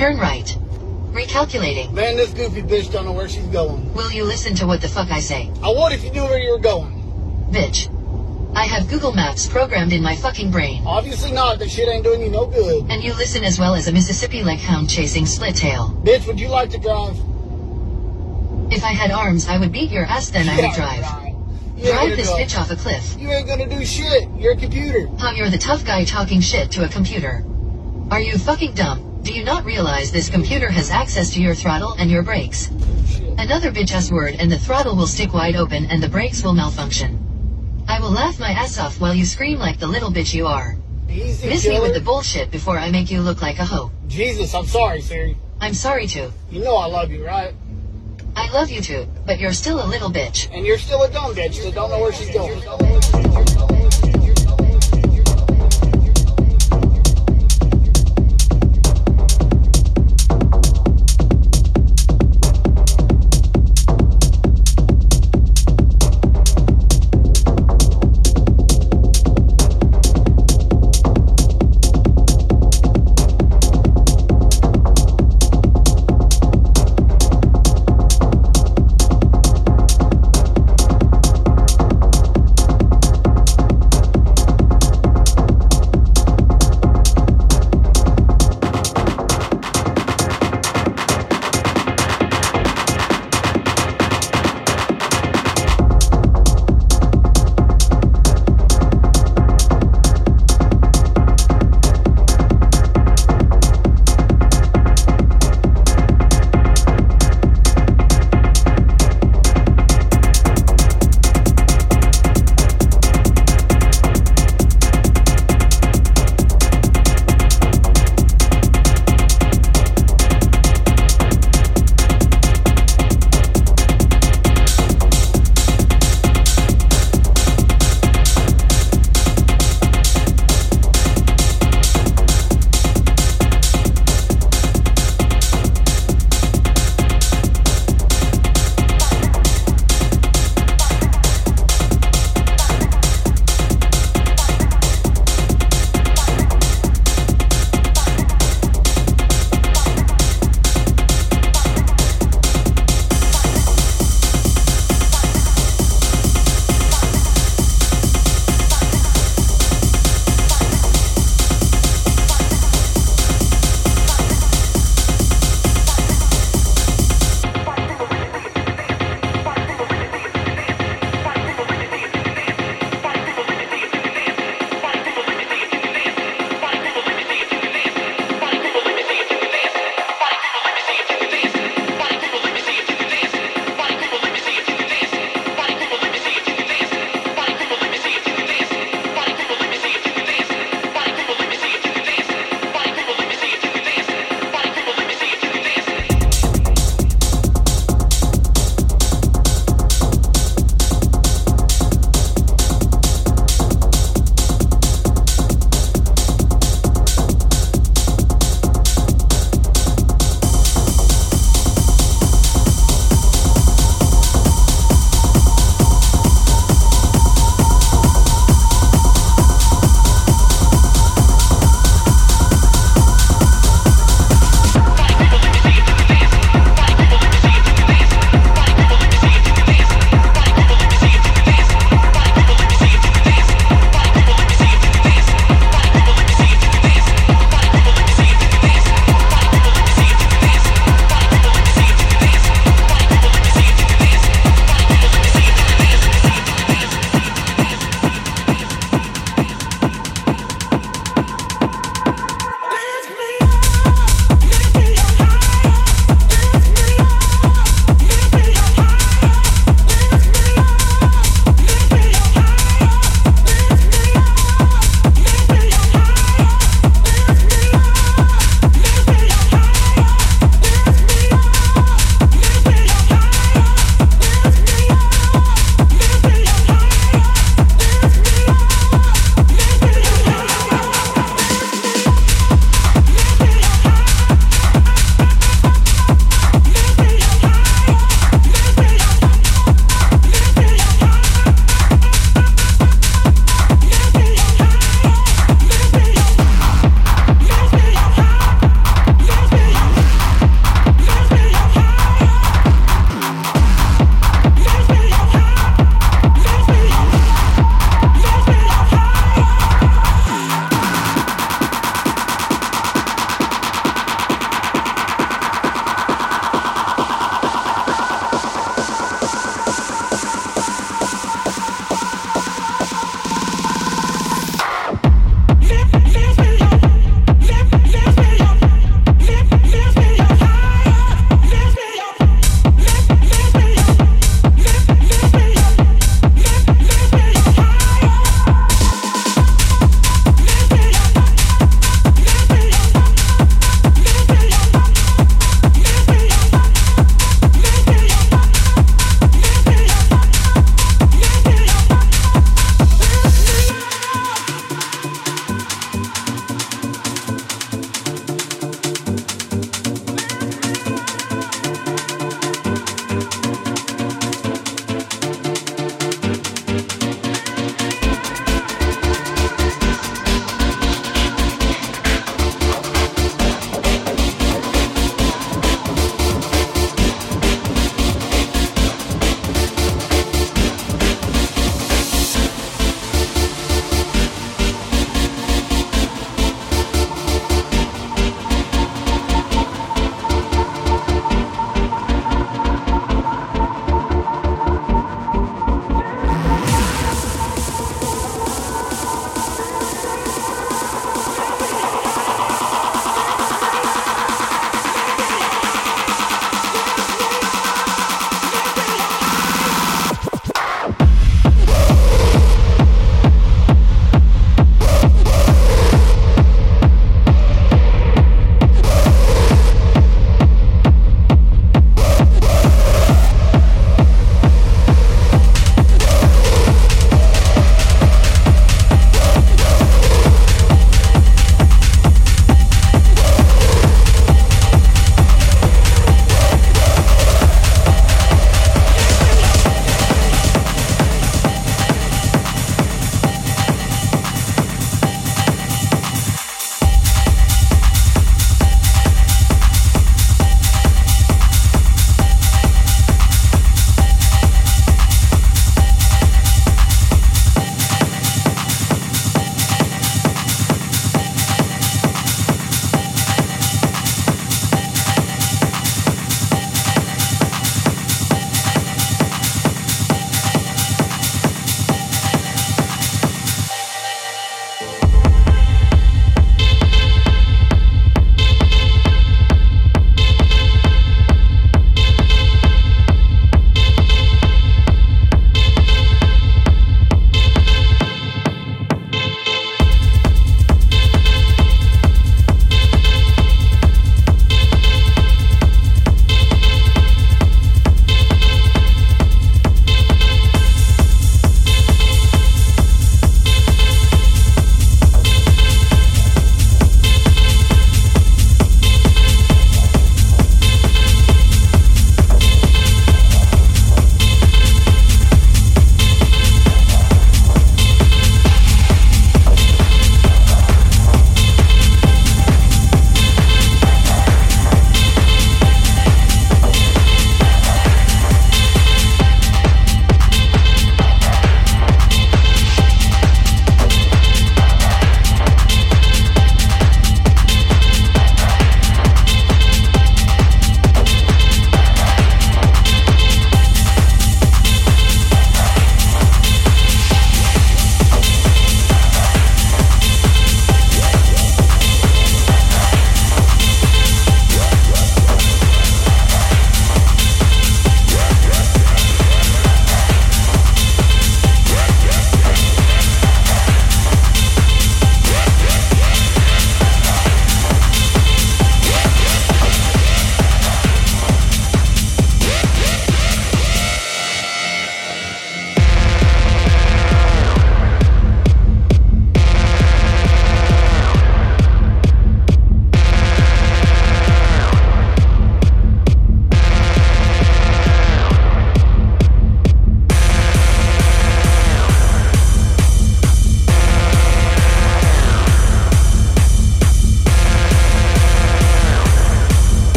Turn right. Recalculating. Man, this goofy bitch don't know where she's going. Will you listen to what the fuck I say? I would if you knew where you were going. Bitch. I have Google Maps programmed in my fucking brain. Obviously not. That shit ain't doing you no good. And you listen as well as a Mississippi leg hound chasing split tail. Bitch, would you like to drive? If I had arms, I would beat your ass then I would Yeah, drive. right. Drive this it. bitch off a cliff. You ain't gonna do shit. You're a computer. How you're the tough guy talking shit to a computer. Are you fucking dumb? Do you not realize this computer has access to your throttle and your brakes? Another bitch ass word and the throttle will stick wide open and the brakes will malfunction. I will laugh my ass off while you scream like the little bitch you are. Easy, Miss me with the bullshit before I make you look like a hoe. Jesus, I'm sorry, Siri. I'm sorry too. You know I love you, right? I love you too, but you're still a little bitch. And you're still a dumb bitch that don't know where she's going.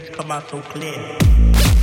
Come out so clear.